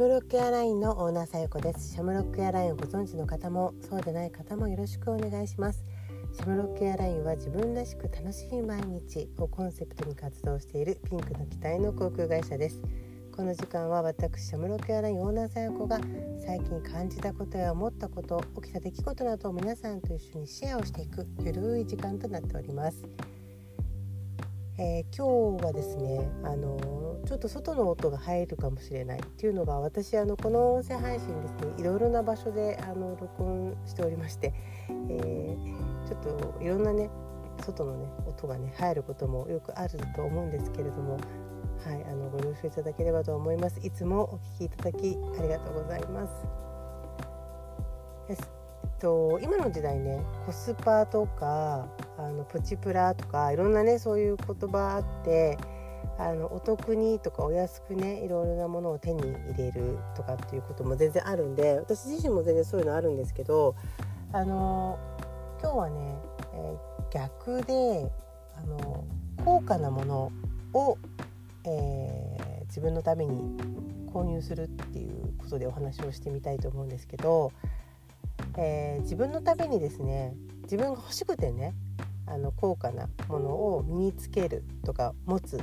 ムロックエアラインのオーナーさよこです。シャムロックエアラインをご存知の方もそうでない方もよろしくお願いします。シャムロックエアラインは自分らしく楽しい毎日をコンセプトに活動しているピンクの機体の航空会社です。この時間は私シャムロックエアラインオーナーさよこが最近感じたことや思ったこと起きた出来事などを皆さんと一緒にシェアをしていくゆるい時間となっております。えー、今日はですねあのちょっと外の音が入るかもしれないっていうのが私あのこの音声配信ですねいろいろな場所であの録音しておりまして、えー、ちょっといろんなね外のね音がね入ることもよくあると思うんですけれどもはい、あのご了承いただければと思います。いつもお聞きいただきありがとうございます。と今の時代ねコスパとかあのプチプラとかいろんなねそういう言葉あってあのお得にとかお安くねいろいろなものを手に入れるとかっていうことも全然あるんで私自身も全然そういうのあるんですけどあの今日はね、えー、逆であの高価なものを、えー、自分のために購入するっていうことでお話をしてみたいと思うんですけど、えー、自分のためにですね自分が欲しくてねあの高価なものを身につけるとか持つっ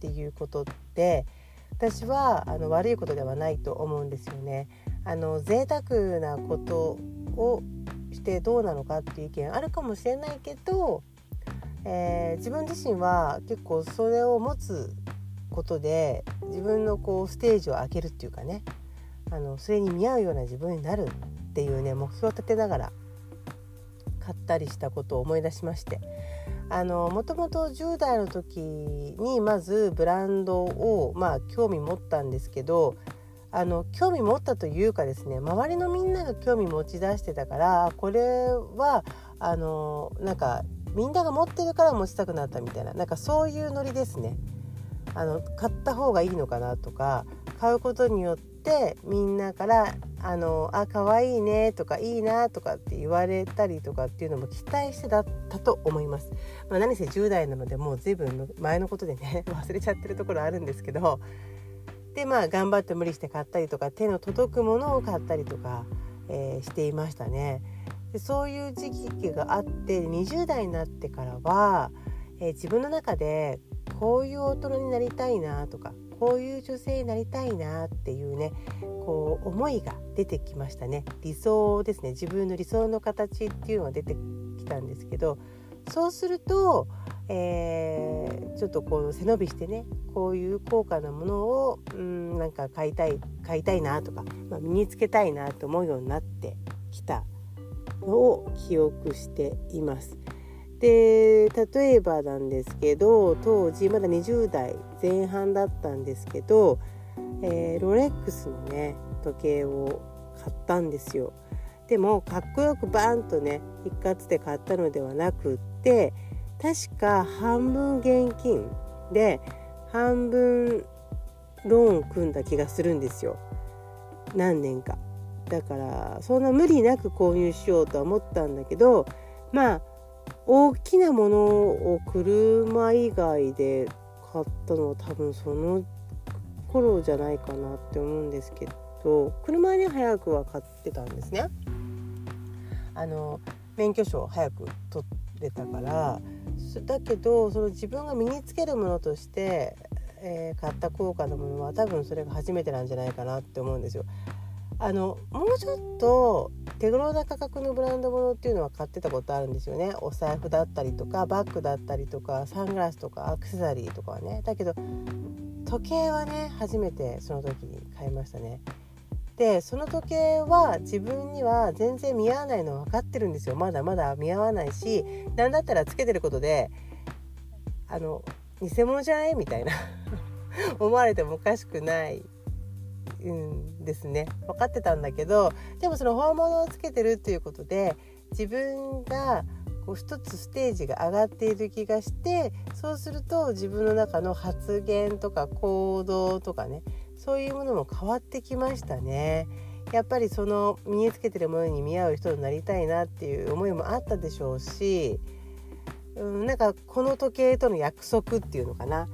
ていうことって私はあの悪いことではないと思うんですよね。あの贅沢なことをしてどうなのかっていう意見あるかもしれないけど、えー、自分自身は結構それを持つことで自分のこうステージを開けるっていうかねあのそれに見合うような自分になるっていうね目標を立てながら買ったりしたことを思い出しましてあのもともと10代の時にまずブランドをまあ興味持ったんですけどあの興味持ったというかですね周りのみんなが興味持ち出してたからこれはあのなんかみんなが持ってるから持ちたくなったみたいななんかそういうノリですね。あの買った方がいいのかなとか買うことによってみんなから「あのあ可愛いね」とか「いいな」とかって言われたりとかっていうのも期待してだったと思います。まあ、何せ10代なのでもう随分前のことでね 忘れちゃってるところあるんですけどでまあ頑張って無理して買ったりとか手の届くものを買ったりとか、えー、していましたね。でそういう時期があって20代になってからは、えー、自分の中でこういう大人になりたいなとかこういう女性になりたいなっていうねこう思いが出てきましたね理想ですね自分の理想の形っていうのが出てきたんですけどそうすると、えー、ちょっとこう背伸びしてねこういう高価なものをうんなんか買いたい買いたいなとか、まあ、身につけたいなと思うようになってきたのを記憶しています。で例えばなんですけど当時まだ20代前半だったんですけど、えー、ロレックスのね時計を買ったんですよ。でもかっこよくバーンとね一括で買ったのではなくって確か半分現金で半分ローン組んだ気がするんですよ何年かだからそんな無理なく購入しようとは思ったんだけどまあ大きなものを車以外で買ったのは多分その頃じゃないかなって思うんですけど車に早くは買ってたんですね。あの免許証早く取れたからだけどその自分が身につけるものとして、えー、買った高価なものは多分それが初めてなんじゃないかなって思うんですよ。あのもうちょっと手頃な価格のブランド物っていうのは買ってたことあるんですよね。お財布だったりとかバッグだったりとかサングラスとかアクセサリーとかはね。だけど時計はね初めてその時に買いましたね。でその時計は自分には全然見合わないの分かってるんですよ。まだまだ見合わないし何だったらつけてることであの偽物じゃない？みたいな。思われてもおかしくない。うんですね分かってたんだけどでもその本物をつけてるっていうことで自分がこう一つステージが上がっている気がしてそうすると自分の中の発言とか行動とかねそういうものも変わってきましたね。やっぱりその身につけてるものに見合う人になりたいなっていう思いもあったでしょうし、うん、なんかこの時計との約束っていうのかな、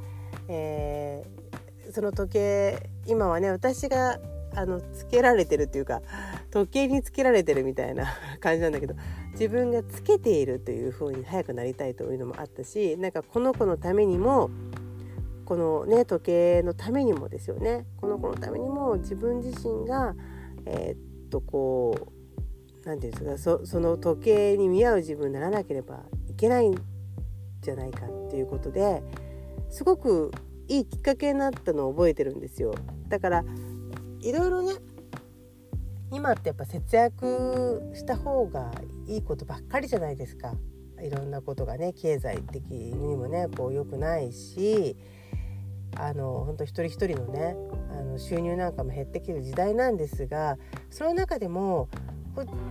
えー、その時計今はね私があのつけられてるっていうか時計につけられてるみたいな 感じなんだけど自分がつけているという風に早くなりたいというのもあったしなんかこの子のためにもこのね時計のためにもですよね。この子のためにも自分自身がえー、っとこう何て言うんですかその時計に見合う自分にならなければいけないんじゃないかっていうことですごくいいきっかけになったのを覚えてるんですよ。だからいろいろね今ってやっぱ節約した方がいいことばっかりじゃないですか。いろんなことがね経済的にもねこう良くないしあの本当一人一人のねあの収入なんかも減ってきる時代なんですがその中でも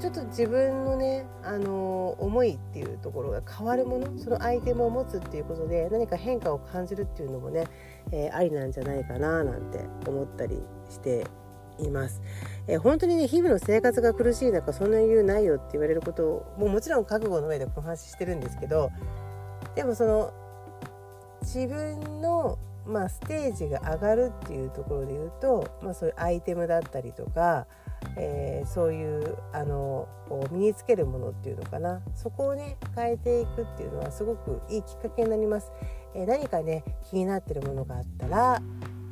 ちょっと自分のねあの思いっていうところが変わるものそのアイテムを持つっていうことで何か変化を感じるっていうのもね、えー、ありなんじゃないかななんて思ったりしています、えー、本当にね日々の生活が苦しい中そんな理由ないよって言われることをももちろん覚悟の上でこの話してるんですけどでもその自分のまあ、ステージが上がるっていうところで言うと、まあ、そういうアイテムだったりとか、えー、そういうあの身につけるものっていうのかなそこをね変えていくっていうのはすごくいいきっかけになります。えー、何かね気になってるものがあったら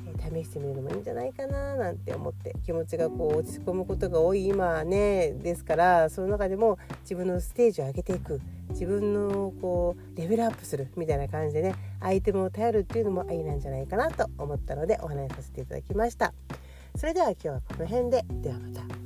え試してみるのもいいんじゃないかななんて思って気持ちがこう落ち込むことが多い今ねですからその中でも自分のステージを上げていく自分のこうレベルアップするみたいな感じでねアイテムを頼るっていうのもありなんじゃないかなと思ったのでお話しさせていただきました。それでは今日はこの辺でではまた。